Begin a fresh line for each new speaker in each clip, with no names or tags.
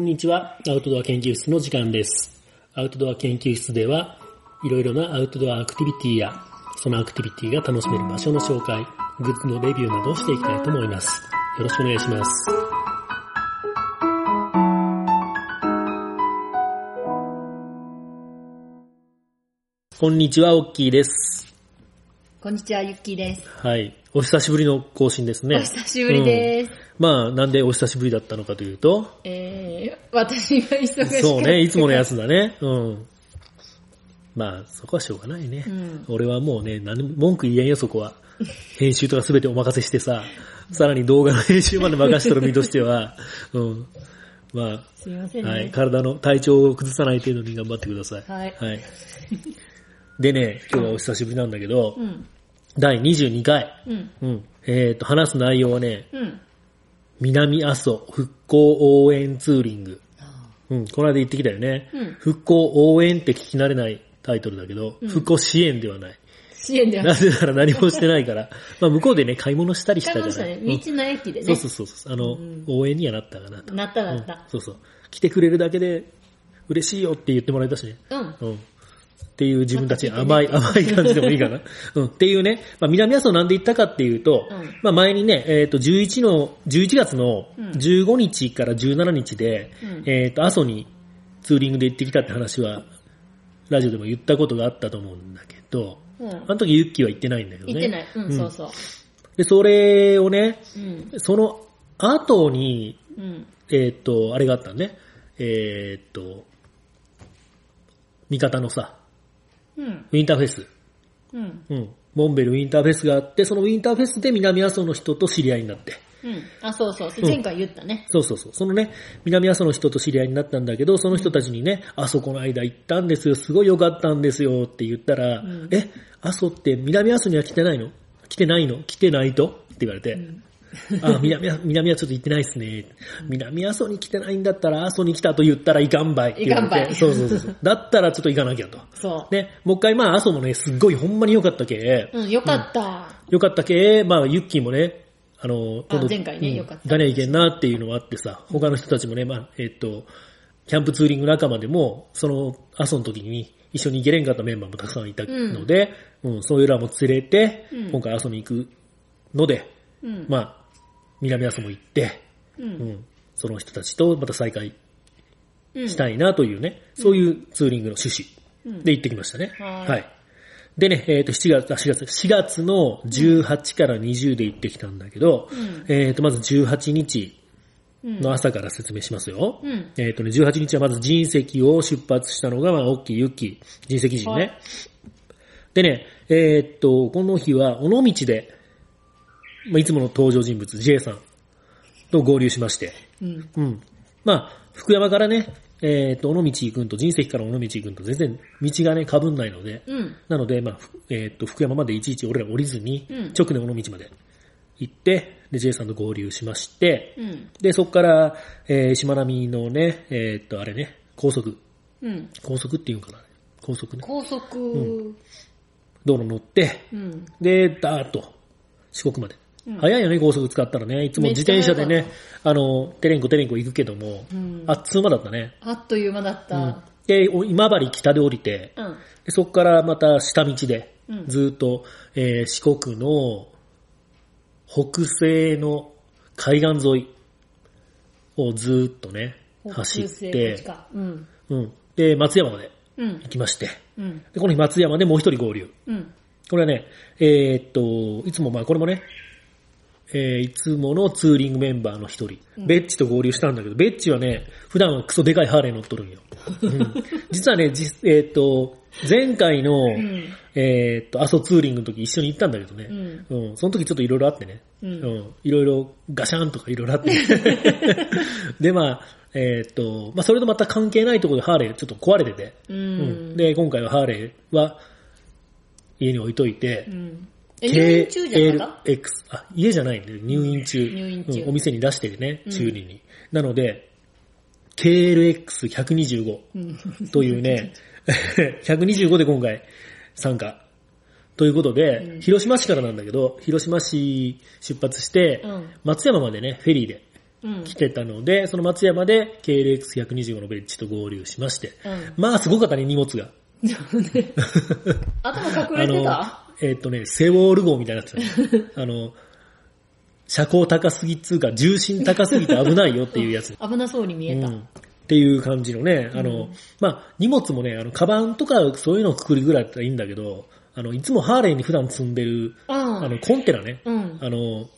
こんにちは。アウトドア研究室の時間です。アウトドア研究室では、いろいろなアウトドアアクティビティや、そのアクティビティが楽しめる場所の紹介、グッズのレビューなどをしていきたいと思います。よろしくお願いします。こんにちは、オッキーです。
こんにちは、ゆっきーです。
はい。お久しぶりの更新ですね。
お久しぶりです。
まあ、なんでお久しぶりだったのかというと、
えー、私が忙しかった。
そうね、いつものやつだね。うん。まあ、そこはしょうがないね。
うん
俺はもうね、何も文句言えんよ、そこは。編集とかすべてお任せしてさ、さらに動画の編集まで任しとる身としては、うん。ますあ、
いませんね。
はい、体の体調を崩さない程度に頑張ってください。
はい
はい。でね、今日はお久しぶりなんだけど、
うん。
第22回。
うん。
うん。えっ、と、話す内容はね、
うん。
南阿蘇復興応援ツーリング。うん、この間言ってきたよね。
うん
復興応援って聞き慣れないタイトルだけど、
うん
復興支援ではない。
支援では
なぜなら何もしてないから。まあ向こうでね、買い物したりしたから。
買いましたね。
うん
道の駅でね。
そうそうそうそう。あの、
うん
応援にはなったかなと。
なったなっ
うん
た。
そうそう。来てくれるだけで嬉しいよって言ってもらえたしね。
うん。
うん。っていう自分たちに甘い、甘い感じでもいいかな。うん。っていうね、まあ南阿蘇なんで行ったかっていうと、
うん
まあ前にね、えっ、と、11の、11月の
うん
15日から17日で、
うん
えっ、と、阿蘇にツーリングで行ってきたって話は、ラジオでも言ったことがあったと思うんだけど、
うん。
あの時ユッキーは行ってないんだけどね。
行ってない。うん、そうそう。
で、それをね、
うん。
その後に、
うん。
えっ、と、あれがあったね。えっ、と、味方のさ、
うん。
ウィンターフェス。
うん。
うん。モンベルウィンターフェスがあって、そのウィンターフェスで南阿蘇の人と知り合いになって。
うん。あ、そうそう。
ん
前回言ったね。
そうそうそう。そのね、南阿蘇の人と知り合いになったんだけど、その人たちにね、あそこの間行ったんですよ、すごい良かったんですよって言ったら、
ん
え、阿蘇って南阿蘇には来てないの？来てないの？来てないと？って言われて、あ、南阿、南はちょっと行ってないっすね。南阿蘇に来てないんだったら、阿蘇に来たと言ったらいかんばいって言われて。
いかんばい
そうそうそう。だったらちょっと行かなきゃと。
そう。
ね、もう一回まあ阿蘇もね、すっごいほんまに良かったけ、
うん、よかった。
よかったけ、まあ、ユッキーもね、あの、今度
前回ね
うん
よかった
行かなきゃいけんなっていうのはあってさ、他の人たちもね、まあ、えっと、キャンプツーリング仲間でも、その、阿蘇の時に一緒に行けれんかったメンバーもたくさんいたので、うん、そういうらも連れて、
うん
今回阿蘇に行くので、
うん。
まあ、南阿蘇も行って、
う。
うんん、その人たちとまた再会
うん。
したいなというね、そういうツーリングの趣
うん
旨で行ってきましたね。
はい
はい。でね、えっ、と、7月、あ、4月、4月の18から20で行ってきたんだけど、
うん
えっ、と、まず18日
うん。
の朝から説明しますよ。
うん。
えっ、とね、18日はまず人石を出発したのが、まあ、大きいユッキー、人石人ね。
はい
でね、えっ、と、この日は、尾道で、まあ、いつもの登場人物、J さんと合流しまして、
うん。
うん。まあ、福山からね、えっ、と、尾道行くんと、人石から尾道行くんと、全然道がね、被んないので、
うん。
なので、まあ、ふえっ、と、福山までいちいち俺ら降りずに、
うん
直で尾道まで行って、で、J さんと合流しまして、
うん。
で、そこから、えー、しまなみのね、えっ、と、あれね、高速。
うん。
高速っていうんかな高速ね。
高速。
道路乗って、
うん。
で、ダーッと、四国まで。
うん
早いよね、高速使ったらね。いつも自転車でね、あの、テレンコテレンコ行くけども、
うん
あっつう間だったね。
あっという間だった。
うんで、お今治北で降りて、
うん。
でそこからまた下道で
うん、
ずーっと、えー四国の北西の海岸沿いをずーっとね、走って
うん。
うん。で、松山まで
うん
行。きまして、
うん。
で、この日松山でもう一人合流。
うん。
これはね、えーっと、いつもまあこれもね、えーいつものツーリングメンバーの一人、ベッチと合流したんだけど、ベッチはね、普段はクソでかいハーレー乗っとるんよ。うん。実はね、じえーっと、前回の、
ん。
えーっと、阿蘇ツーリングの時一緒に行ったんだけどね、
う
うん、その時ちょっといろいろあってね、
うん。
いろいろガシャンとかいろいろあって、で、まあ、えーっと、まあ、それとまた関係ないところでハーレーちょっと壊れてて、
う
うん
ん。
で、今回はハーレーは家に置いといて、
うん。え、入院中じゃなかっ
KLX、あ、家じゃないんで、入院中。
入院中
うんお店に出しててね、
うん
修理に。なので、KLX125
たうん。
というね、125で今回参加。ということで、広島市からなんだけど、広島市出発して、
うん
松山までね、フェリーで
うん。
来てたので、その松山で KLX125 のベッチと合流しまして。
うん。
まあすごかったね、荷物が。
頭隠れてた？
えーっとね、セウォール号みたいになってたね。あの、車高高すぎっつうか、重心高すぎて危ないよっていうやつ。
危なそうに見えた。
うんっていう感じのね、あの、
うん
まあ、荷物もね、あの、カバンとかそういうのをくくりぐらいだったらいいんだけど、あの、いつもハーレーに普段積んでる、
あ
あの、コンテナね、
うん。
あの、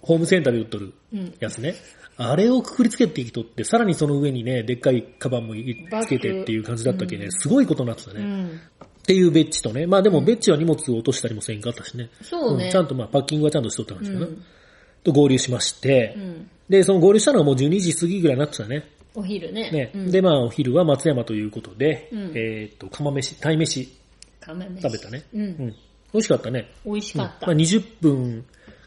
ホームセンターで売っとる
うん。
やつね。あれをくくりつけてきとって、さらにその上にね、でっかいカバンもつけてっていう感じだったっけね、
うん
すごいことになってたね。
うん。
っていうベッチとね、まあでもベッチは荷物を落としたりもせんかったしね。
そうね。
んちゃんとまあパッキングはちゃんとしとったんですけどね。
うん。
と合流しまして、
うん。
で、その合流したのはもう12時過ぎぐらいになってたね。
お昼ね。
ね。
うん、
で、まあお昼は松山ということで、
うん
えっと、釜飯、鯛飯
亀飯
食べたね。
う。
うんん。美味しかったね。
美味しかった。
まあ20分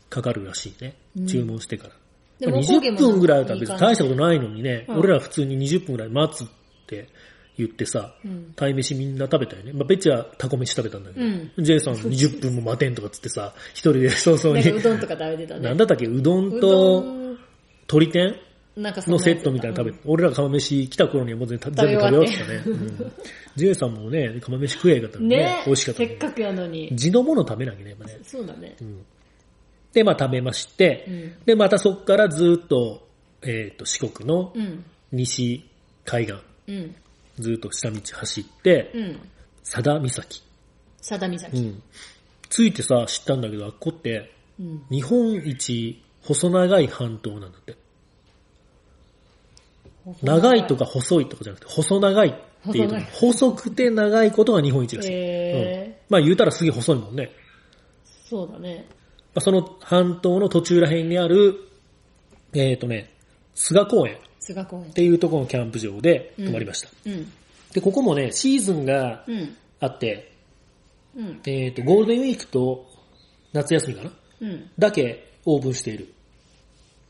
かかるらしいね。
うん
注文してから。
でも
20分ぐらいだったら別に大したこと
い
ないのにね、
うん
俺ら普通に20分ぐらい待つって言ってさ、
うん。
鯛飯みんな食べたよね。まあ、ベッチはタコ飯食べたんだけど、
うん
ジェイさん20分も待てんとかっつってさ、一人で早々に
う、どんとか食べてたね。
なんだったっけ、うどんと
ん
鶏天？のセットみたいなの食べて、俺ら釜飯来た頃にはもう全部食べ終わってたね。うんジェイさんもね、釜飯食えやがったのね
ね
美味しかったね。
せっかくやのに。
地のもの食べなきゃね、やっぱね。
そうだね
う。んで、まあ食べまして、
うん。
で、またそこからずっと、えっ、と、四国の
うん。
西海岸、
うん。
ずっと下道走って、
うん。
佐田岬。
佐田
う
岬。
ん。ついてさ、知ったんだけど、あっこって、
うん。
日本一細長い半島なんだって。長いとか細いとかじゃなくて、細長いっていうと
細長い
細くて長いことが日本一らしい。
え
まあ言うたらすげえ細いもんね。
ー、そうだね。
まあ、その半島の途中ら辺にある、えっ、とね、菅公園
公園。
ていうところのキャンプ場で泊まりました。
うん。
で、ここもね、シーズンが
うん。
あって、
うん。
えっ、と、ゴールデンウィークと夏休みかな？
うん。
だけオープンしている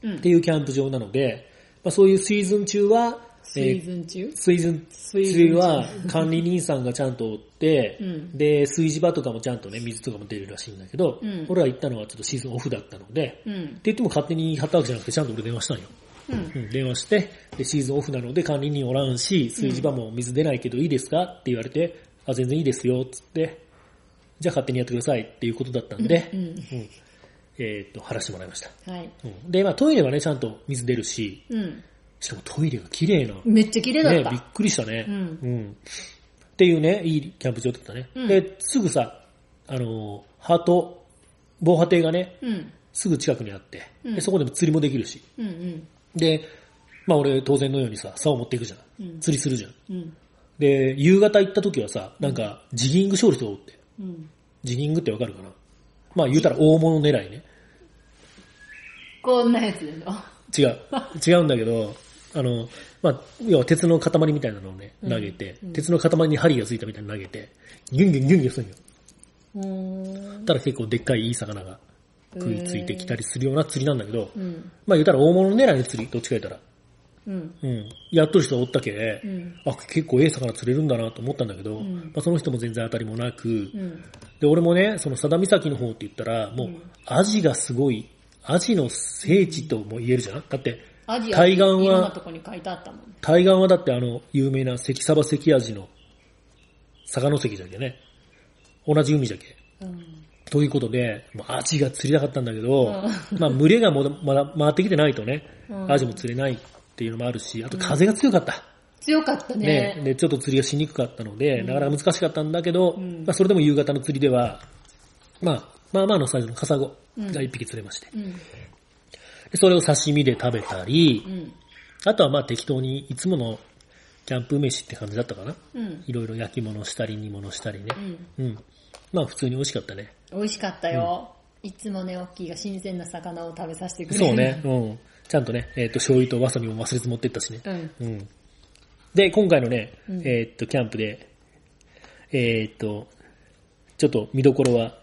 うん。
っていうキャンプ場なので、まあ、そういうシーズン中は、
シーズン中？
シー
シーズン中
中は管理人さんがちゃんと追って、
うん
で、炊事場とかもちゃんとね、水とかも出るらしいんだけど、
うん
俺ら行ったのはちょっとシーズンオフだったので、
うん。
って言っても勝手に貼ったわけじゃなくて、ちゃんと俺電話したんよ。
うん。
うん、電話して、で、シーズンオフなので管理人おらんし、炊事場も水出ないけどいいですか？って言われて、あ、全然いいですよ、つって、じゃあ勝手にやってくださいっていうことだったんで、
うん。
うんえーっと、貼らせてもらいました。
はい。
うん、で、まあトイレはね、ちゃんと水出るし、
うん。
しかもトイレが綺麗な。
めっちゃ綺麗だっ
ね、
た。
びっくりしたね。
うん
うん。っていうね、いいキャンプ場だったね。
うん
で、すぐさ、あの、ハート、防波堤がね、
うん。
すぐ近くにあって、
うん
でそこでも釣りもできるし。
うんうん。
で、まあ俺当然のようにさ、竿持っていくじゃん。
うん
釣りするじゃん。
うん。
で、夕方行った時はさ、なんか、ジギングショール人がおって。
うん。
ジギングってわかるかな？まあ言うたら大物狙いね。
こんなやつでの。
違う。違うんだけど、あの、まあ、要は鉄の塊みたいなのをね、
うん
投げて、
うん
鉄の塊に針がついたみたいに投げて、ギュンギュンギュンギュンするんよ。
うーん。
ただ結構でっかいいい魚が食いついてきたりするような釣りなんだけど、
うん。
まあ言うたら大物狙いの釣り、どっちか言ったら。
うん。
うん。やっとる人がおったけ、
うん。
あ、結構ええ魚釣れるんだなと思ったんだけど、
うん
まあ、その人も全然当たりもなく、
うん。
で、俺もね、その佐田岬の方って言ったら、もう
うん、
アジがすごい、アジの聖地とも言えるじゃんだって、
アジア
対岸は。対岸はだってあの、有名な関サバ関アジの、坂の関じゃけね。同じ海じゃけ。
うん。
ということで、アジが釣りたかったんだけど、
う
まあ群れがもだまだ回ってきてないとね、
うん
アジも釣れないっていうのもあるし、あと風が強かった。
強かった
ね
ね。
で、ちょっと釣りがしにくかったので、
うん
なかなか難しかったんだけど、
うん
まあそれでも夕方の釣りでは、まあ、まあまあのサイズのカサゴ
うん
が一匹釣れまして、それを刺身で食べたり、
うん。
あとはまあ適当にいつものキャンプ飯って感じだったかな。
うん。
いろいろ焼き物したり煮物したりね
う。ん。
うん。まあ普通に美味しかったね。
美味しかったよ。いつもね、大きいが新鮮な魚を食べさせてくれる。
そうね。。うん。ちゃんとね、えっ、と、醤油とわさびも忘れず持ってったしね。
うん。
うん。で、今回のね、
うん
えっ、と、キャンプで、えっ、と、ちょっと見どころは、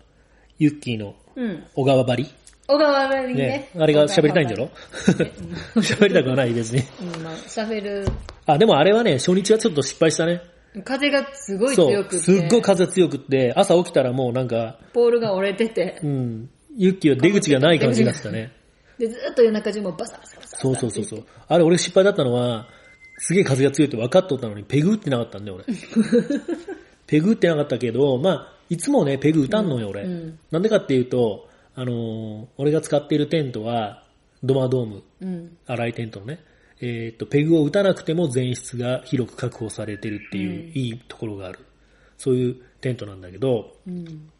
ユッキーの
うん。
小川張り？
小川原に
ね
ね。。
あれが喋りたいんじゃろ？喋りたくはない別に。
うん、まあ、喋る。
あ、でもあれはね、初日はちょっと失敗したね。
風がすごい。強くて。
すっごい風強くって、朝起きたらもうなんか、
ポールが折れてて
う。ん。ユッキーは出口がない感じになってたね。
で、ずっと夜中中もバサバサバサバサ
そうそうそうそう。あれ俺失敗だったのは、すげえ風が強いって分かっとったのに、ペグ打ってなかったんだよ、俺。ペグ打ってなかったけど、まあ、いつもね、ペグ打たんのよ、俺。
うん
なんでかっていうと、あのー俺が使っているテントは、ドマドーム、
うん。
荒いテントのね、えーっと、ペグを打たなくても全室が広く確保されてるっていう、
うん
いいところがある。そういうテントなんだけど、
うん。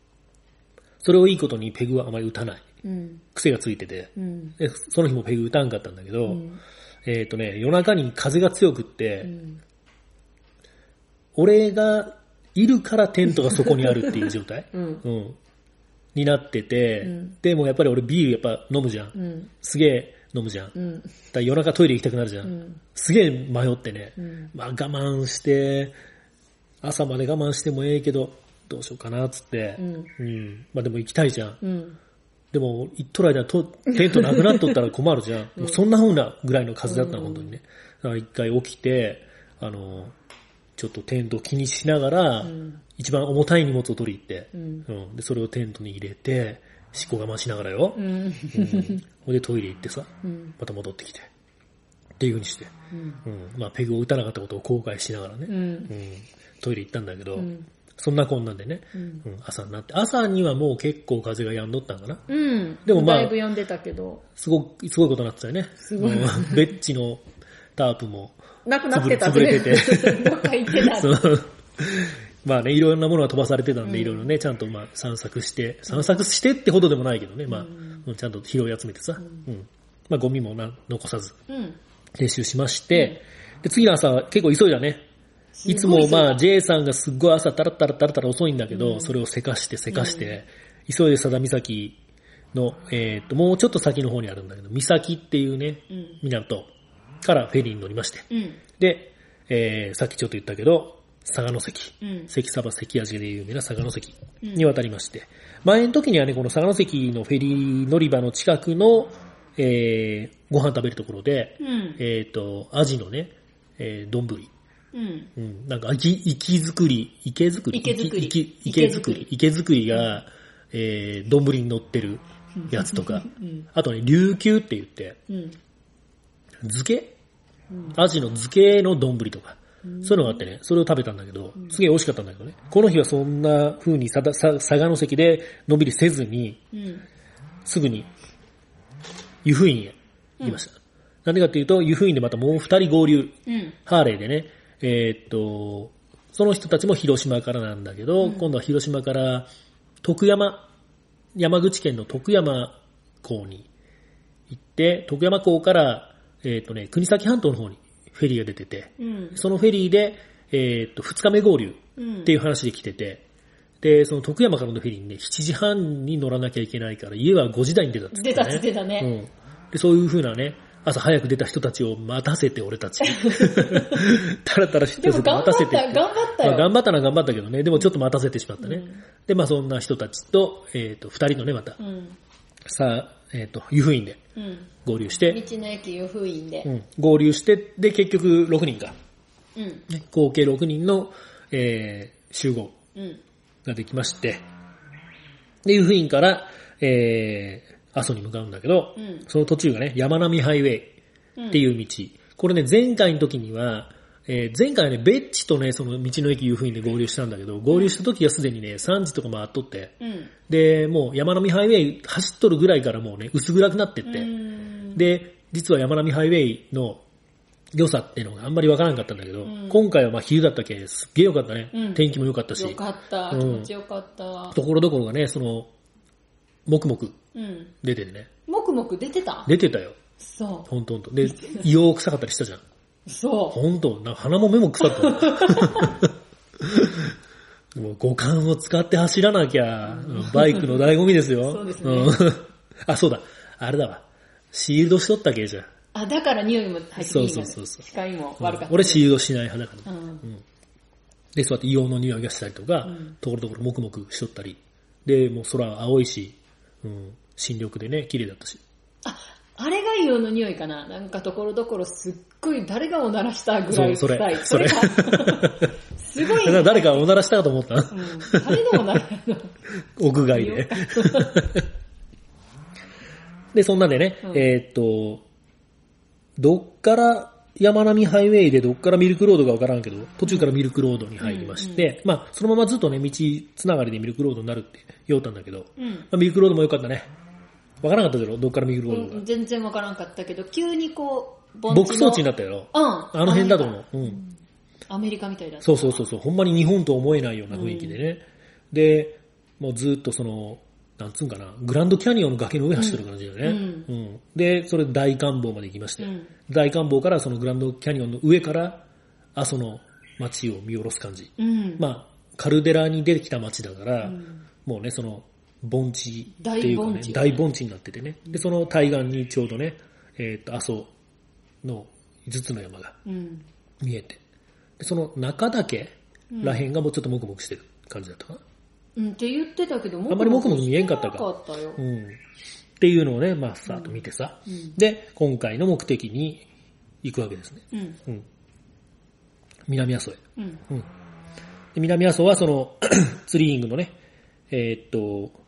それをいいことにペグはあまり打たない。
うん。
癖がついてて。
うん。
でその日もペグ打たんかったんだけど、
うん
えーっとね、夜中に風が強くって、
うん。
俺がいるからテントがそこにあるっていう状態、
うん。
うん、になってて、
うん
でもやっぱり俺ビールやっぱ飲むじゃん。すげえ飲むじゃん。
うん。
ら夜中トイレ行きたくなるじゃん。
うん。
すげえ迷ってね、
うん。
まあ我慢して、朝まで我慢してもええけど、どうしようかなっつって、
うん。
うんまあでも行きたいじゃん。
うん。
でも、行っとる間と、テントなくなっとったら困るじゃん。もうそんな風なぐらいの風だったの、本当にね。だから一回起きて、あの、ちょっとテントを気にしながら、
うん。
一番重たい荷物を取り行って、
うん。
うん。で、それをテントに入れて、しこ我慢しながらよ。
うん。
うん。ほいでトイレ行ってさ、
うん。
また戻ってきて。っていう風にして。
うん。
うん。まあ、ペグを打たなかったことを後悔しながらね。
うん。
うん。トイレ行ったんだけど、
うん。
そんなこんなんでね、
うん。
うん、朝になって、朝にはもう結構風が止んどったんかな。
うん。
でもまあ
だいぶ読んでたけど、
すごく、すごいことになってたよね。
すごい
うんベッチのタープも、
なくなってた
潰れてて
どっか行ってた。
まあね、いろんなものが飛ばされてたんで、
うん
いろいろね、ちゃんとまあ散策して、散策してってほどでもないけどね、まあ、ちゃんと拾い集めてさ、うん。まあゴミもな残さず
うん。
練習しまして、で、次の朝結構急いだね。いつもまあ J さんがすっごい朝タラッタラッタラッタラ遅いんだけど、
うん
それをせかしてせかして、急いで佐田岬の、えっと、もうちょっと先の方にあるんだけど、岬っていうね、
うん。
港からフェリーに乗りまして、
うん。
で、えー、さっきちょっと言ったけど、佐賀関、
うん。
関サバ関味で有名な佐賀関に渡りまして、前の時にはね、この佐賀関のフェリー乗り場の近くの、えー、ご飯食べるところで、
うん。
えっ、と、アジのね、えー、丼、
うん。
うん、なんか、池池作り、池作り？
池作り。
池池作り、池作り。が、えー、丼に乗ってるやつとか、
うん。
あとね、琉球って言って、
うん。
漬け？
うん。
アジの漬けの丼とか、そういうのがあってね、それを食べたんだけど、すげえ美味しかったんだけどね。この日はそんな風にさださ佐賀の関でのんびりせずに、
うん。
すぐに、湯布院へ行きました。なんでかっていうと、湯布院でまたもう二人合流、
うん。
ハーレーでね、えーっと、その人たちも広島からなんだけど、今度は広島から徳山、山口県の徳山港に行って、徳山港から、えーっとね、国東半島の方にフェリーが出てて、
うん。
そのフェリーで、えーっと、二日目合流
うん。
っていう話で来てて、で、その徳山からのフェリーにね、7時半に乗らなきゃいけないから、家は5時台に出たっつって、ね。
出たっつってたね。
うん。で、そういう風なね、朝早く出た人たちを待たせて、俺たち。たらたらして
でも頑張った、
待たせて
頑張ったよ。
まあ、頑張ったのは頑張ったけどね、でもちょっと待たせてしまったね。
うん
で、まあそんな人たちと、えっ、と、二人のね、また、
うん。
さあ、えっ、と、湯布院で
うん。
合流して、
道の駅湯布院で
う。ん、合流して、で、結局6人か。
うん。
ね合計6人の、えー集合
うん。
ができまして、で、湯布院から、えー、阿蘇に向かうんだけど、
うん。
その途中がね、山並ハイウェイっていう道。これね、前回の時には、えー前回はね、ベッチとね、その道の駅湯布院で合流したんだけど、合流した時はすでにね、3時とか回っとって、
うん。
で、もう山並ハイウェイ走っとるぐらいからもうね、薄暗くなってって、
うん。
で、実は山並ハイウェイの良さっていうのがあんまりわからなかったんだけど、
うん
今回はまあ昼だったけ、すっげえ良かったね。
うん
天気も良かったし
よ、かった。
うん
気持ちよかった。
ところどころがね、その、もくもく
うん。
出ててね、
もくもく出てた？
出てたよ。
そ
ほんとほんと。で、硫黄臭かったりしたじゃん。
う。そ
ほんと、なんか鼻も目も腐ったもう五感を使って走らなきゃ、バイクの醍醐味ですよ。
そうですね
んあ、そうだ。あれだわ。シールドしとったけじゃん。
う。あ、だから匂いも入って
そうそうそうそう
視界も悪かった。
俺シールドしない派だから。
うん。
で、そうやって硫黄の匂いがしたりとか、
うん
ところどころもくもくしとったり。で、もう空は青いし、うん、新緑でね、綺麗だったし。
あ、あれが硫黄の匂いかななんかところどころすっごい誰がおならしたぐらい
そうそれ
臭い。
それ
か すごい。
だから誰かおならしたかと思った
うん。誰のおならの？
屋外で。で、そんなんでね、
うん
えーっと、どっから山並ハイウェイでどっからミルクロードかわからんけど、途中からミルクロードに入りまして、まあ、そのままずっとね、道つながりでミルクロードになるって言おうたんだけど、
うん。
まあ、ミルクロードも良かったね。わからなかったけど、どっからミルクロードが。
うん全然わからんかったけど、急にこう、盆地の
牧草地になったやろ？
うん。
あの辺だと思う。うん。
アメリカみたいだ。
そうそうそうそう、ほんまに日本と思えないような雰囲気でね。で、もうずっとその、なんつうんかな、グランドキャニオンの崖の上走ってる感じだよね。
う
うんで、それ大観望まで行きまして、
うん
大観望からそのグランドキャニオンの上から、阿蘇の街を見下ろす感じ。
うん。
まあ、カルデラに出てきた街だから、
うん
もうね、その、盆地っていうかね
大盆地、
になっててね。で、その対岸にちょうどね、えっ、と、阿蘇の5つの山が
うん。
見えて。でその中岳らへんがもうちょっともくもくしてる感じだったかな。
うんって言ってたけど、
あんまりもくもく見えんかったか
かったよ。
うん。っていうのをね、まあ、さーっと見てさ、
うん
で、今回の目的に行くわけですね。
うん。
うん。南阿蘇へ。
うん。
うん。で南阿蘇はその、ツリーイングのね、えーっと、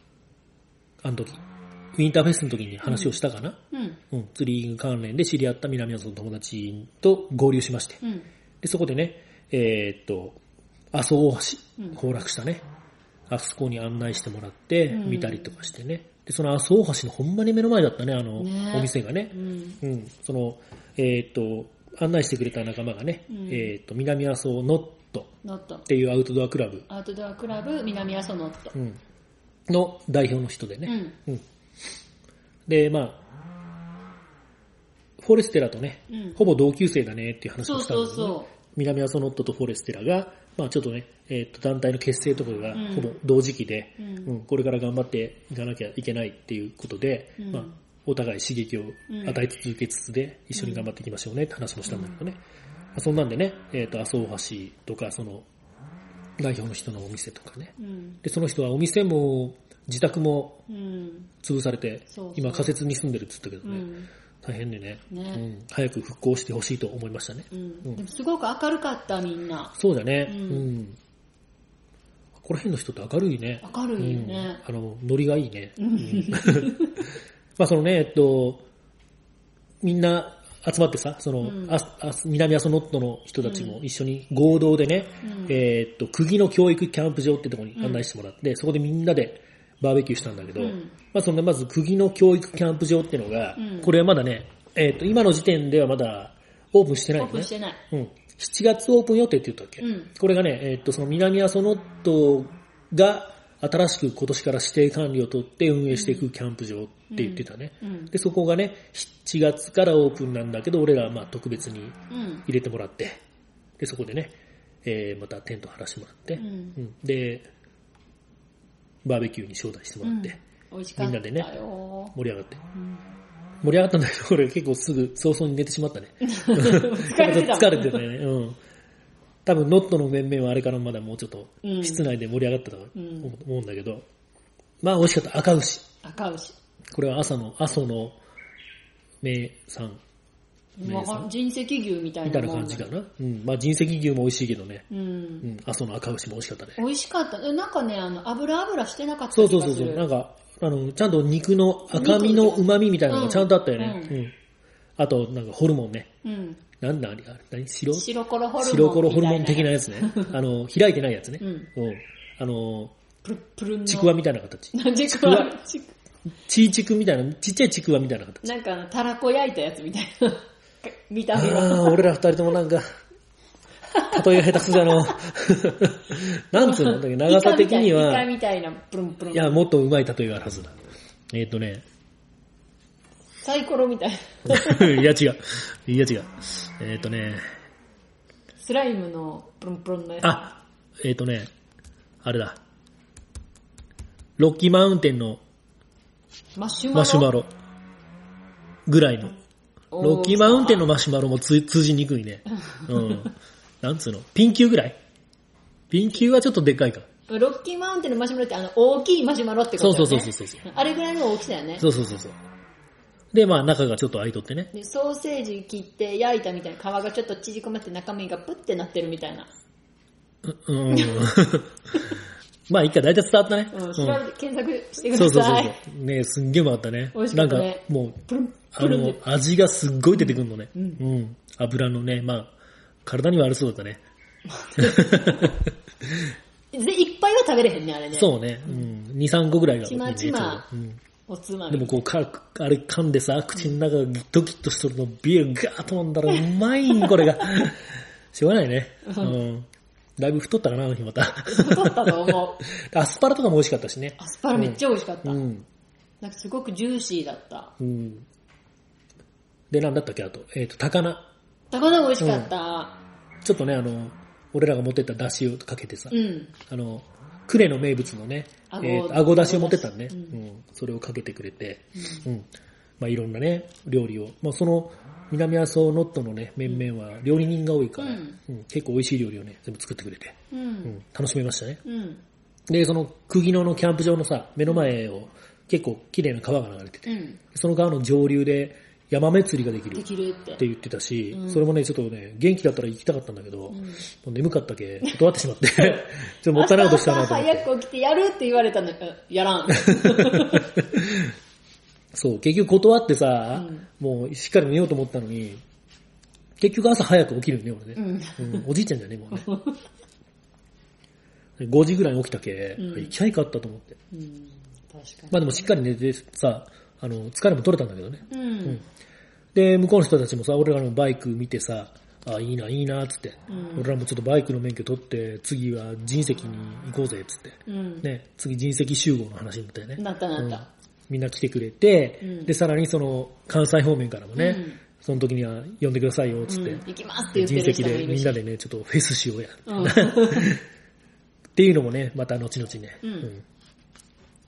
あの時、ウィンターフェスの時に話をしたかな、
うん。
うん、ツリーイング関連で知り合った南阿蘇の友達と合流しまして、
うん。
でそこでね、えーっと、阿蘇大橋、
うん。
崩落したね、あそこに案内してもらって、
うん。
見たりとかしてね、でその阿蘇大橋のほんまに目の前だったね、あの、
ね。
お店がね。
う、ん。
うん、その、えーっと、案内してくれた仲間がね、
うん。
えーっと、南阿蘇ノット
ノット。
っ。ていうアウトドアクラブ、
アウトドアクラブ南阿蘇ノット。
う。ん、の代表の人で
う
ね、
ん。
うん。で、まあ、フォレステラとね、
うん。
ほぼ同級生だねっていう話をしたんだけど、ね、南阿蘇ノットとフォレステラが、まあちょっとね、えっと団体の結成とかが
うん。
ほぼ同時期で、
うん。
うんこれから頑張っていかなきゃいけないっていうことで、
うん。
まあお互い刺激を与え続けつつで一緒に頑張っていきましょうねって話もしたんだけどね。まあそんなんでね、えっ、と、阿蘇大橋とか、その、代表の人のお店とかね。
うん。
で、その人はお店も自宅も
うん。
潰されて
そうそう、
今仮設に住んでるって言ったけどね、
うん。
大変でね
ね
うん、早く復興してほしいと思いましたね。
うん。すごく明るかった、みんな。
そうだね、
う
うんん。ここら辺の人って明るいね。
明るいよね。
うん、あの、ノリがいいね。うん まあそのね、えっと、みんな集まってさ、その、
うん
ああ南阿蘇ノットの人たちも一緒に合同でね、
うん
えーっと、釘の教育キャンプ場ってところに案内してもらって、そこでみんなでバーベキューしたんだけど、
うん
まあそのまず釘の教育キャンプ場っていうのが、
うん
これはまだね、えーっと、今の時点ではまだオープンしてないのね
オープンし。てない。
うん。7月オープン予定って言ったっけ、
うん
これがね、えーっと、その南阿蘇ノットが新しく今年から指定管理を取って運営していくキャンプ場って言ってたね。
うん。
で、そこがね、7月からオープンなんだけど、俺らはまあ特別に
うん。
入れてもらって、で、そこでね、えーまたテント張らせてもらって、で、バーベキューに招待してもらって、
美味しかったよ。
みんなで盛り上がって。
うん
盛り上がったんだけど、俺結構すぐ早々に寝てしまったね。
疲れてた
疲れてたよね。うん。多分、ノットの面々はあれからまだもうちょっと
うん
室内で盛り上がったと
うん
思うんだけど、まあ美味しかった。赤牛。
赤牛。
これは朝の、阿蘇の名産
まあ、人石牛みたい
みた
ない
な感じかな。うん。まあ人石牛も美味しいけどね。
う。
うんん。阿蘇の赤牛も美味しかったね。
美味しかった。えなんかね、あの、油油してなかった
そう。そうそうそう。なんか、あの、ちゃんと肉の赤身の旨味みたいなのがちゃんとあったよね。
う
うんん。あと、なんかホルモンね。
うん。
なんだあれ、あれ何？白？
白コロホルモン。
白コロホルモン的なやつね。あの、開いてないやつね。
うん
うん。あの、
プルップルンの。
ちくわみたいな形。
なんちくわ？ちく
チーチクみたいな、ちっちゃいちくわみたいな形。
なんかあの、たらこ焼いたやつみたいな。見た目
あ
が。
あ、俺ら二人ともなんか、例えが下手くそじゃの。なんつうの？だけ？ど長さ的には、
い
や、もっと上手い例えがあるはずだ。えっ、とね、
サイコロみたいな。
いや違う。いや違う。えっ、とね、
スライムのプルンプルンのやつ。
あ、えっ、とね、あれだ。ロッキーマウンテンの。
マシュマロ
ぐらいの。
お
ロッキーマウンテンのマシュマロもつ通じにくいね。うん。なんつうの？ピンキューぐらい？ピンキューはちょっとでっかいか。
ロッキーマウンテンのマシュマロってあの、大きいマシュマロってことだよね。
そうそうそうそうそう
あれぐらいの大きさやね。
そうそうそうそう。で、まあ中がちょっと開いとってね。
でソーセージ切って焼いたみたいな皮がちょっと縮こまって中身がプッてなってるみたいな。
うん。まあいいか、大体伝わったね。
うん、調べて検索してく
そうそうそう
ださい。
そう。ねすんげえうまかったね。
美味しかったね
なんか、もう、
プルン
あの味がすっごい出てくるのね。
う
うんん。油のね、まあ、体に悪そうだったね。
で、いっぱいは食べれへんね、あれね。
そうね。うん。2、3個ぐらいが。
ちまちま
うん
おつまみ。
でもこうか、あれ噛んでさ、口の中がギットギッとしとるのビールガーッと飲んだらうまいん、これが。しょうがないね。うん。だいぶ太ったかな、あの日また。
太ったと思う。
アスパラとかも美味しかったしね。
アスパラめっちゃ美味しかった。
うん。
なんかすごくジューシーだった。
うん。で、なんだったっけ、あと。えっ、と、高菜。
高菜美味しかった。
ちょっとね、あの、俺らが持ってった出汁をかけてさ、
うん。
あの、呉の名物のね、
あご
えーとあご出汁を持ってったのね、
う
うんんそれをかけてくれて、うん。まあいろんなね、料理を。まあその、南阿蘇ノットのね、面々は料理人が多いから、
うん
うん結構美味しい料理をね、全部作ってくれて、
う。
うんん、楽しめましたね。
うん。
で、その、釘野のキャンプ場のさ、目の前を結構綺麗な川が流れてて、
うん。
その川の上流でヤマメ釣りができる
って。
言ってたし、
うん
それもね、ちょっとね、元気だったら行きたかったんだけど、
うん
もう眠かったけ、断ってしまって、ちょっともったいないことしたなと思って。
朝早く起きてやるって言われたの、やらん。
そう、結局断ってさ、
うん
もうしっかり寝ようと思ったのに、結局朝早く起きるよね、俺
う
ね。
ん。
うんおじいちゃんじゃね、もうね。5時ぐらいに起きたけ、
うん
行きゃいかったと思って。
うん。確かに。
まあでもしっかり寝てさ、あの、疲れも取れたんだけどね。
うん。
で、向こうの人たちもさ、俺らのバイク見てさ、あ、いいな、いいな、つって、
うん
俺らもちょっとバイクの免許取って、次は人石に行こうぜ、つって。
うん。
ね、次人石集合の話になったよね。
なったなった。
うんみんな来てくれて、
うん
で、さらにその、関西方面からもね、
うん
その時には呼んでくださいよ、つって。
うん行きますって
人石
人もいるし。
でみんなでね、ちょっとフェスしようや。
うん。
っていうのもね、また後々ね、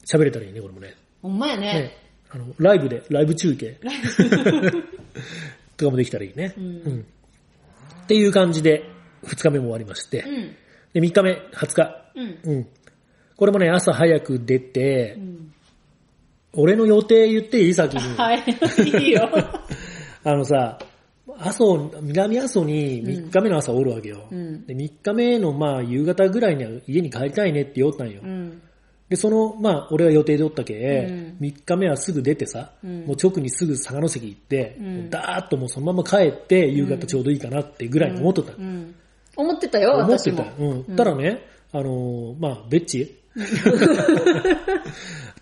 喋れたらいいね、これもね。
ほんまや
ね
ね。
あの、ライブで、ライブ中継 とかもできたらいいね。
うん
うんっていう感じで、2日目も終わりまして、
うん。
で、3日目、20日。
うん。
うん。これもね、朝早く出て、
うん
俺の予定言っていい先に。
はい。いいよ。
あのさ、阿蘇、南阿蘇に3日目の朝おるわけよ。
うん
で3日目のまあ夕方ぐらいには家に帰りたいねって言おったんよ。
うん。
で、その、まあ俺は予定でおったけ、
うん
3日目はすぐ出てさ、
うん
もう直にすぐ佐賀関行って、
うん
ダーッともうそのまま帰って夕方ちょうどいいかなってぐらいに思っとった。
うん。思ってたよ、
思ってた。。うん。ただね、あのーまあ、ベッチ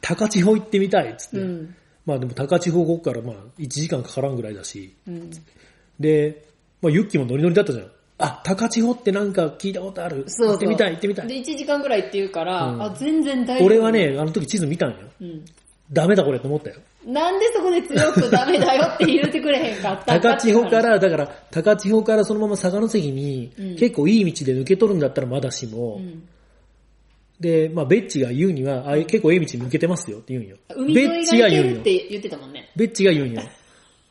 高千穂行ってみたいっつって。
うん。
まあでも高千穂ここからまあ1時間かからんぐらいだし。
うん。
で、まあユッキーもノリノリだったじゃん。あ、高千穂ってなんか聞いたことある。
そう
行ってみたい行ってみたい。
で、1時間ぐらいって言うから、
うん
あ、全然大丈夫。
俺は、ね、あの時地図見たんよ。
うん。
ダメだこれと思ったよ。
なんでそこで強くダメだよって言ってくれへんかった？
高千穂か、ら、だから高千穂からそのまま佐賀関に
うん
結構いい道で抜け取るんだったらまだしも、
うん、
で、まあベッチが言うには、あ結構ええ道抜けてますよって言うんよ。
海沿いが
ベッチが言うんよ
行けるっ。て言ってたもんね。
ベッチが言うんよ。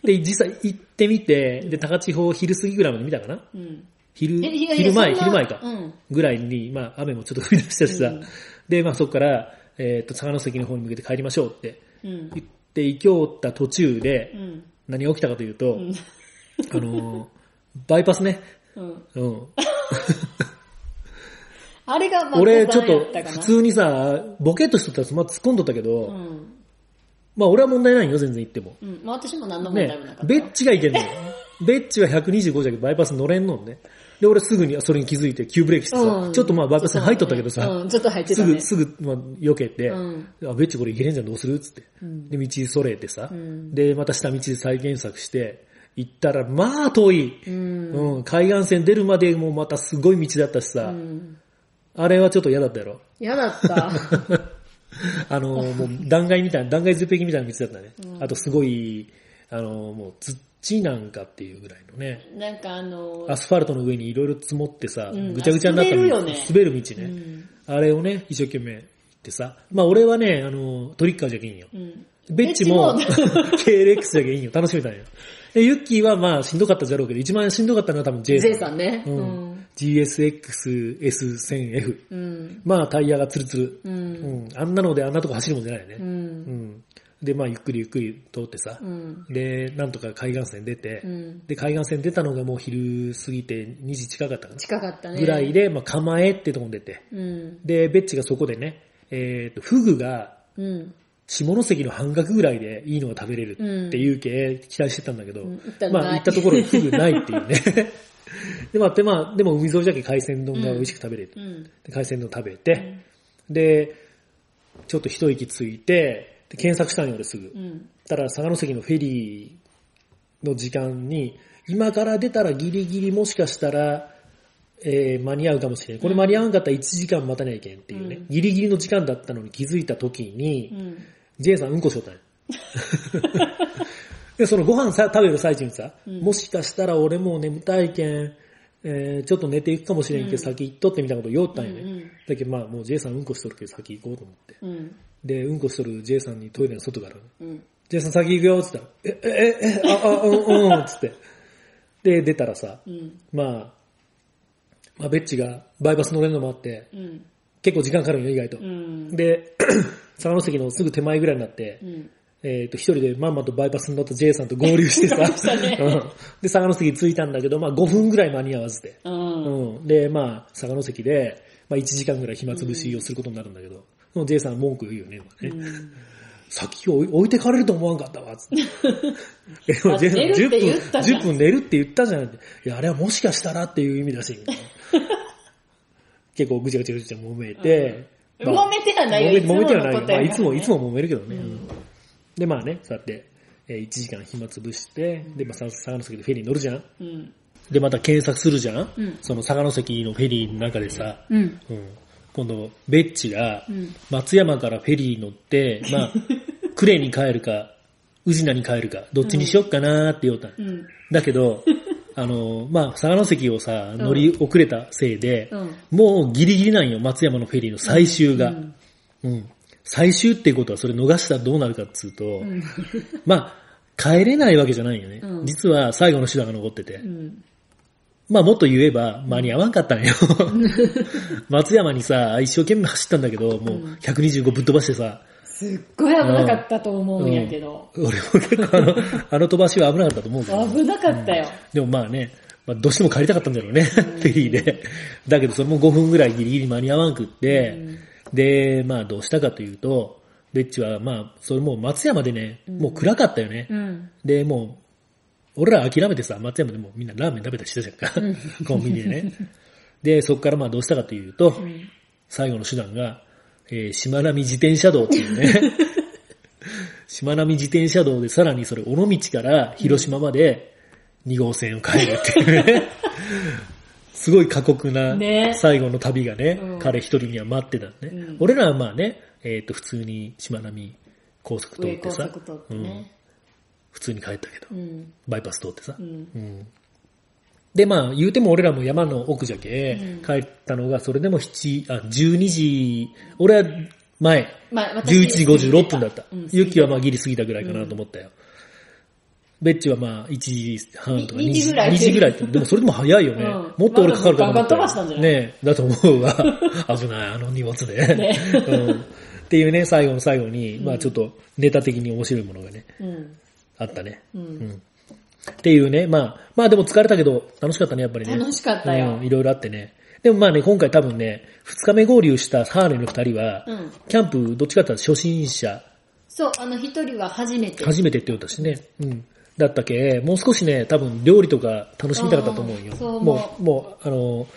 で、実際行ってみて、で、高千穂昼過ぎぐらいまで見たかな？
うん。
昼、昼前、昼前か。
うん。
ぐらいに、まあ雨もちょっと降り出したしさ。
うん
で、まあそこから、えっ、と、佐賀関の方に向けて帰りましょうって
うん。
言って行きおった途中で
う、ん。
何が起きたかというと、
うん。
あのーバイパスね。
うん。
うん。
あれがまあ、
俺、ちょっと普通にさ、ボケっとしとったら、まあ、突っ込んどったけど、
うん。
まあ、俺は問題ないよ、全然言っても。
うん。まあ私も何の問題もなかっ、た。
ねベッチがいけんのよ。ベッチは125じゃけど、バイパス乗れんのね。で、俺すぐにそれに気づいて、急ブレーキしてさ、
うん
ちょっとまあ、バイパスに入っとったけどさ、
うん、ちょっと入ってたね。
すぐ、すぐ、まあ、避けて、
うん
あ、ベッチこれいけれんじゃん、どうする？っつって。
うん
で、道それてさ、
うん
で、また下道で再検索して、行ったら、まあ遠い。
うん。
うん、海岸線出るまでもまたすごい道だったしさ、
うん。
あれはちょっと嫌だったやろ。
嫌だった。
あの、もう断崖みたいな、断崖絶壁みたいな道だったね。
うん
あとすごい、あの、もう土なんかっていうぐらいのね、
なんかあの、
アスファルトの上にいろいろ積もってさ、
うん
ぐちゃぐちゃになった道
滑るよね
滑る道ね、
うん。
あれをね、一生懸命行ってさ、まあ俺はね、あの、トリッカーじゃけんよ。
うん。
ベッチも KLX じゃけんよ。楽しめたんよ。で、ユッキーはまあしんどかったじゃろうけど、一番しんどかったのは多分 J さん。
J さんね。
う
うんん。
GSX-S1000F。
うん。
まあタイヤがツルツル。
う。
うんん。あんなのであんなとこ走るもんじゃないよね。
う。
うんん。で、まあゆっくりゆっくり通ってさ
う、ん。
で、なんとか海岸線出て、
うん。
で、海岸線出たのがもう昼過ぎて2時近かったかな。
近かったね。
ぐらい。で、まあ構えってとこに出て、
うん。
で、ベッチがそこでね、えっ、と、フグが
うん。
下関の半額ぐらいでいいのが食べれるっていう系期待してたんだけど、まあ行ったところフグないっていうね。で、まあ、で、まあ、でも海沿いじゃけ海鮮丼が美味しく食べれる。
うん。
で海鮮丼食べて、で、ちょっと一息ついて、で検索したんよ、俺すぐ。
うん。
たら、佐賀関のフェリーの時間に、今から出たらギリギリもしかしたら、えー間に合うかもしれん。これ間に合わんかったら1時間待たないけんっていうね、
うん
ギリギリの時間だったのに気づいた時に、
うん。
J さんうんこしよったんよ。で、そのご飯さ食べる最中にさ、
うん
もしかしたら俺もう眠たいけん、えーちょっと寝ていくかもしれんけど、
うん
先行っとってみたいなこと言おったんよね。
うん
だけどまあもう J さんうんこしとるけど先行こうと思って。
うん。
で、うんこしとる J さんにトイレの外から、
うん。
J さん先行くよって言ったら、え、え、え、あ、あ、うん、うん、つって。で、出たらさ、
うん。
まあ、まあ、ベッチがバイパス乗れるのもあって、
うん。
結構時間かかるんよ、意外と。
うん。
で、佐賀関のすぐ手前ぐらいになって、
うん。
えっ、と、一人でまんまとバイパスに乗った J さんと合流してさ、
ね
うんで、佐賀関着いたんだけど、まあ5分ぐらい間に合わずで。
うん。
うん。で、まあ、佐賀関で、まあ1時間ぐらい暇つぶしをすることになるんだけど、その J さん文句言うよね、今ね。先を置いてかれると思わんかったわ、つって。え でも J さん
寝るって言ったじゃん
10分、10分寝るって言ったじゃん。いや、あれはもしかしたらっていう意味だし、結構ぐちゃぐちゃぐちゃ揉めて、
うん揉めてはないよ
揉めてはないよ。まあ、いつも、いつも揉めるけどね。
うん
うんで、まあね、そうやって、えー1時間暇つぶして、で、まあ、佐賀関でフェリーに乗るじゃん。
うん。
で、また検索するじゃん。
うん
その佐賀関のフェリーの中でさ、
うん。
うん、今度、ベッチが
うん、
松山からフェリー乗って、まあ、呉に帰るか、宇品に帰るか、どっちにしよっかなーって言おったん
うん。
だけど、あの、まあ、佐賀関をさ、乗り遅れたせいで、
うん。
もうギリギリなんよ、松山のフェリーの最終が。
うん
うん。最終っていうことはそれ逃したらどうなるかっつうと、
うん。
まあ、帰れないわけじゃないよね。
うん
実は最後の手段が残ってて。
うん。
まあもっと言えば間に合わんかったんよ。松山にさ、一生懸命走ったんだけど、もう125ぶっ飛ばしてさ、
すっごい危なかったと思うんやけど。
俺も結構あの、あの飛ばしは危なかったと思うけど。
危なかったよ。
でもまあね、まあ、どうしても帰りたかったんだろうね、フェリーで。だけどそれも5分ぐらいギリギリ間に合わんくって、で、まあどうしたかというと、ベッチはまあ、それもう松山でね、もう暗かったよね。
うん。
で、もう、俺ら諦めてさ、松山でもうみんなラーメン食べたりしたじゃんか。コンビニでね。で、そこからまあどうしたかというと、
うん。
最後の手段が、えー、しまなみ自転車道っていうね。しまなみ自転車道でさらにそれ、尾道から広島まで2号線を変えるっていうね。すごい過酷な
ね
最後の旅がね、
うん
彼一人には待ってたね。
うん
俺らはまあね、えっ、と、普通にしまなみ高速通
上
ってさ、
高速通って
うん
ね。
普通に帰ったけど、
うん。
バイパス通ってさ。で、まあ、言うても俺らも山の奥じゃけ、
うん
帰ったのが、それでも7、あ、12時、俺は前、
まあ、私
11時56分だった。
うん
ユキはまあギリ過ぎたぐらいかなと思ったよ。ベッチはまあ1時半とか
に2時ぐらい
2時ぐらいって。でもそれでも早いよね。
うん
もっと俺かかるかと思ったよ。
まだガンガン飛ばしたんじゃない？
ねえだと思うわ。危ない、あの荷物で。
ね
うん。っていうね、最後の最後に、まあちょっとネタ的に面白いものがね、
うん。
あったね。
う。
うんん。っていうね、まあ、まあでも疲れたけど楽しかったね、やっぱりね。
楽しかったよ
うん、いろいろあってね。でもまあね、今回多分ね、二日目合流したハーレーの二人は、
うん。
キャンプどっちかって初心者、
そう、あの、一人は初めて。
初めてって言ったしね。うん。だったけ、もう少しね、多分料理とか楽しみたかったと思うよ。
う
もう、もう、あの、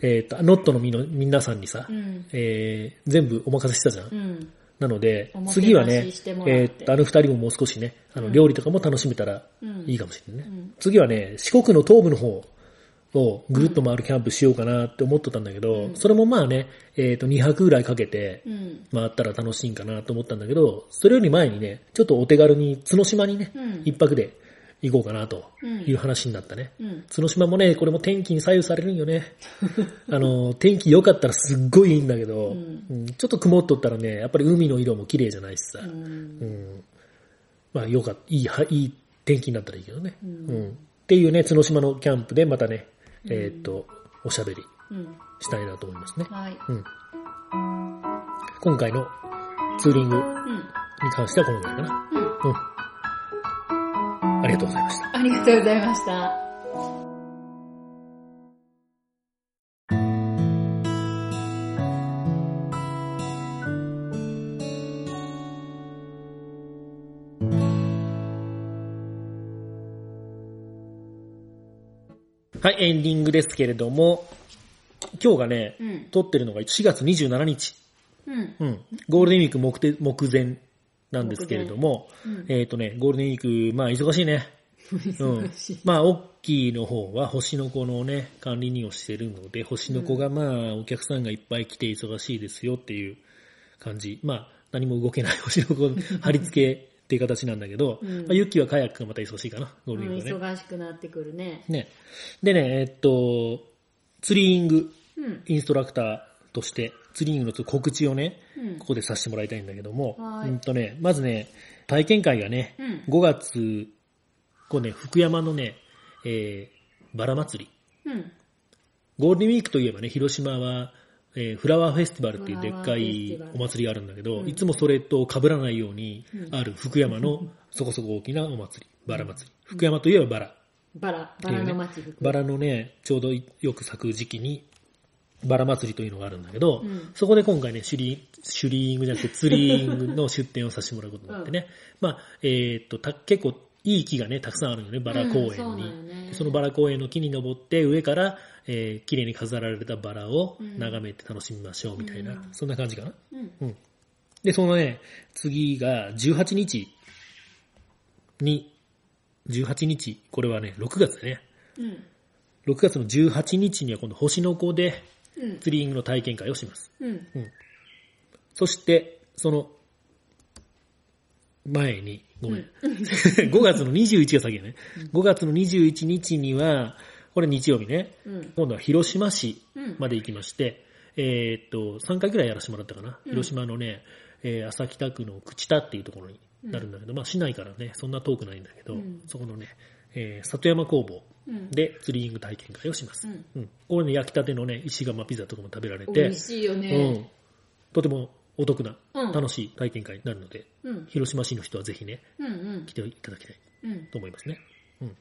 えっ、と、ノットのみの皆さんにさ、
うん。
えー、全部お任せしたじゃん。
うん。
なので次はね
しても、らっ
ーっと、あの二人ももう少しね、あの、料理とかも楽しめたら
うん
いいかもしれないね。
うん
次はね、四国の東部の方をぐるっと回るキャンプしようかなって思ってたんだけど、
うん
それもまあね、えーっと、2泊ぐらいかけて
うん。
回ったら楽しいんかなと思ったんだけど、それより前にね、ちょっとお手軽に角島にね、
うん
一泊で行こうかなと
うん
いう話になったね。
うん。
角島もね、これも天気に左右されるんよね。あの、天気良かったらすっごいいいんだけど、
うん
うんちょっと曇っとったらね、やっぱり海の色も綺麗じゃないしさ。
う。
うんん。まあ、よかった。いい、はいい天気になったらいいけどね。
う
うんん。っていうね、角島のキャンプでまたね、えーっと、おしゃべり
うん。
したいなと思いますね。
はい。
うん。今回のツーリング
うん。
関してはこのぐらいかな。
うん。
うん。ありがとうございました。
ありがとうございました。
はい、エンディングですけれども、今日がね、
うん。
撮ってるのが4月27日。
うん。
うん。ゴールデンウィーク目て目前なんですけれども、
うん
えっ、とね、ゴールデンウィーク、まあ忙しいね。うん
忙しい。。
まあ、オッキーの方は星の子のね、管理人をしてるので、星の子がまあ、お客さんがいっぱい来て忙しいですよっていう感じ。まあ、何も動けない星の子貼り付けっていう形なんだけど、
うん
まあ、ユッキーはカヤックがまた忙しいかな、ゴールデンウィークはね。
忙しくなってくるね。
ね。でね、えっと、ツリーイング、
うん。
インストラクターとして、ツリーイングの告知をね、
うん
ここでさせてもらいたいんだけども、
はい
うんとね、まずね、体験会がね、
うん
5月、こうね、福山のね、えー、バラ祭り。
うん。
ゴールデンウィークといえばね、広島は、えーフラワーフェスティバルっていうでっかいお祭りがあるんだけど、
うん。
いつもそれと被らないように
うん。
ある福山のそこそこ大きなお祭り、バラ祭り。福山といえばバラ。
バラ、バラの街福
バラのね、ちょうどよく咲く時期に、バラ祭りというのがあるんだけど、
うん。
そこで今回ね、シュリシュリーイングじゃなくてツリーイングの出店をさせてもらうことになってね。まあ、えーっと、た結構いい木がね、たくさんあるよね、バラ公園に。
うんそね
そのバラ公園の木に登って、上から、えー綺麗に飾られたバラを眺めて楽しみましょうみたいな、
うん
そんな感じかな？
うん。
うん。で、そのね、次が18日に、18日、これはね、6月だね。
うん。
6月の18日には今度星の子で
うん。
ツリーイングの体験会をします。
うん。
そして、その前に、ごめん。5月の21が先やね。5月の21日には、これ日曜日ね、
うん。
今度は広島市
うん。
まで行きまして、えーっと、3回くらいやらせてもらったかな。
うん
広島のね、えー、朝北区の朽田っていうところになるんだけど、まあ市内からね、そんな遠くないんだけど、
うん
そこのね、えー里山工房
うん。
でツリーイング体験会をします。
うん。
うん。これね、焼きたてのね、石窯ピザとかも食べられ
美
て
味、しいよ
うん
ね。。
とてもお得な、
うん
楽しい体験会になるので、
うん。
広島市の人はぜひね、来。ていただきたい
うん。
と思いますね。うん。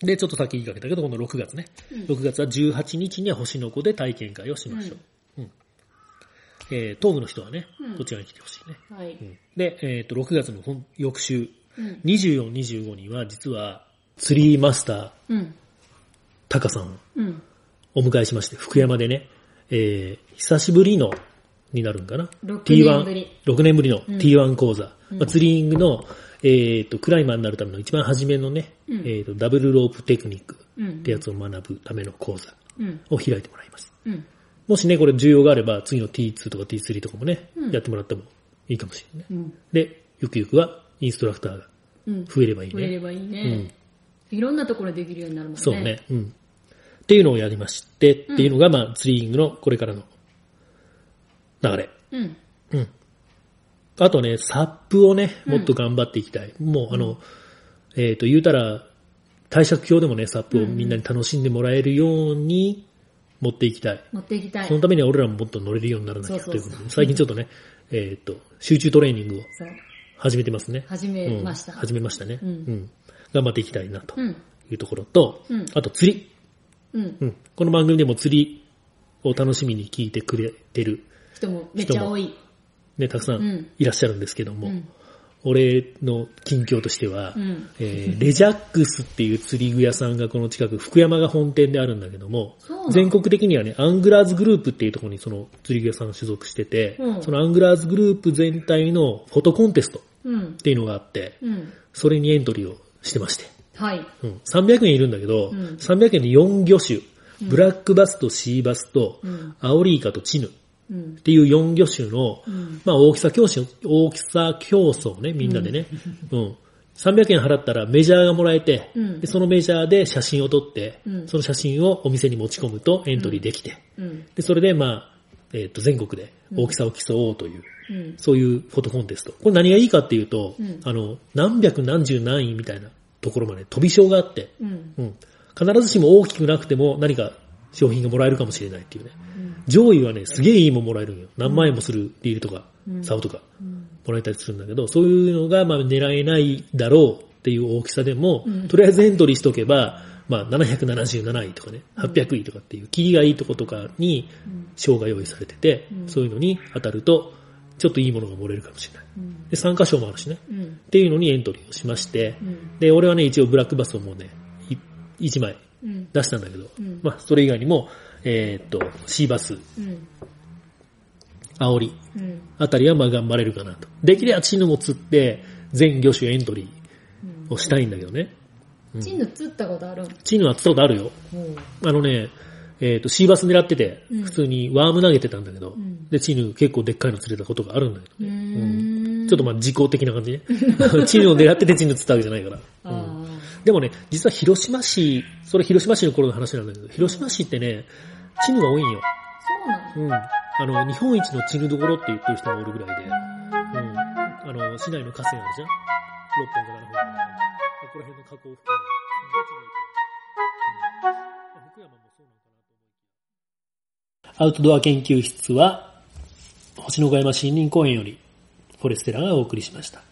で、ちょっとさっき言いかけたけど、この6月ね。
うん
6月は18日には星の子で体験会をしましょう。うん。えー、東部の人はね
うん、
こちらに来てほしいね。
はい。
うん。で、えっ、と、6月の本翌週、
うん。
24、25には、実は、ツリーマスター、
うん。
タカさんを
うん。
お迎えしまして、福山でね、えー、久しぶりの、になるんかな
？6年ぶり
?T1、6年ぶりの
うん
T1 講座。
うん
まあ、ツリーイングの、えっ、と、クライマーになるための一番初めのね、
うん
えっ、と、ダブルロープテクニック
うん。
ってやつを学ぶための講座
うん。
を開いてもらいます。
うん。
もしね、これ需要があれば、次の T2 とか T3 とかもね、
うん
やってもらってもいいかもしれない。で、ゆくゆくは、インストラクターが
うん。
増えればいいね。
増えればいいね。いろんなところでできるようになるもんね。
そうね。うん。っていうのをやりまして、っていうのが、まあ、ツリーイングのこれからの流れ。
うん。
うん。あとね、サップをね、もっと頑張っていきたい。もう、あの、えっ、と、言うたら、対策表でもね、サップをみんなに楽しんでもらえるように持っていきたい。
持っていきたい。
そのためには俺らももっと乗れるようにならなきゃということで、最近ちょっとね、えっ、と、集中トレーニングを。始めてますね。
始めました。
うん始めましたね。
うん
うん。頑張っていきたいなと
うん。
いうところと、
うん
あと釣り。
うん。
うん。この番組でも釣りを楽しみに聞いてくれてる、
人もめっちゃ多い。
ね、たくさ
うんん
いらっしゃるんですけども、
うん。
俺の近況としては、
うん。
えーレジャックスっていう釣り具屋さんがこの近く、福山が本店であるんだけども全国的にはね、アングラーズグループっていうところにその釣り具屋さんが所属してて、
うん
そのアングラーズグループ全体のフォトコンテストっ
うん。
ていうのがあって、
うん。
それにエントリーをしてまして、
はい。
うん、300円いるんだけど、
うん
300円で4魚種、ブラックバスとシーバスと、
うん。
アオリイカとチヌっ
うん。
ていう4魚種の、
うん。
まあ大きさ競争、大きさ競争ね、みんなでね。うん。300円払ったらメジャーがもらえて、
うん
でそのメジャーで写真を撮って、
うん
その写真をお店に持ち込むとエントリーできて、
うん。
で、それでまあ、えっ、と、全国で大きさを競おうという、
うん。
そういうフォトコンテスト。これ何がいいかっていうと、
うん
あの、何百何十何位みたいなところまで飛び賞があって、
うん。
うん。必ずしも大きくなくても何か商品がもらえるかもしれないっていうね。上位はね、すげえいいもんもらえるんよ。何万円もするリールとか、
うん
竿とか。もらえたりするんだけど、そういうのがまあ狙えないだろうっていう大きさでも、
うん
とりあえずエントリーしとけば、まあ777位とかね、800位とかっていう、キリがいいとことかに賞が用意されてて、
うん
そういうのに当たると、ちょっといいものが漏れるかもしれない。
うん。
で、参加賞もあるしね。
うん。
っていうのにエントリーをしまして、
うん。
で、俺はね、一応ブラックバスをもうね、1枚
うん。
出したんだけど、
うん
まあ、それ以外にも、えーっと、シーバス、
うん。
煽り、
うん。
あたりはまあ頑張れるかなと。できればチヌも釣って、全魚種エントリ
うん
ーをしたいんだけどね。うん
チヌ釣ったことあるん？
チヌは釣ったことあるよ。あのね、えーっと、シーバス狙ってて
うん、
普通にワーム投げてたんだけど、
ん
で、チヌ結構でっかいの釣れたことがあるんだけど
う
ね。ちょっとまあ、時効的な感じね。チヌを狙っててチヌ釣ったわけじゃないから。うん
あ
でもね、実は広島市、それ広島市の頃の話なんだけど、広島市ってね、チヌが多いんよ。
あ、そうなの
うん。あの、日本一のチヌどころって言ってる人もおるぐらいで、うん。あの、市内の河川あるじゃん ?6 本か7本か。ここら辺の河口付近で、どっちもううんまあ福山もそうなのかなと思いアウトドア研究室は、星の小山森林公園より、フォレステラがお送りしました。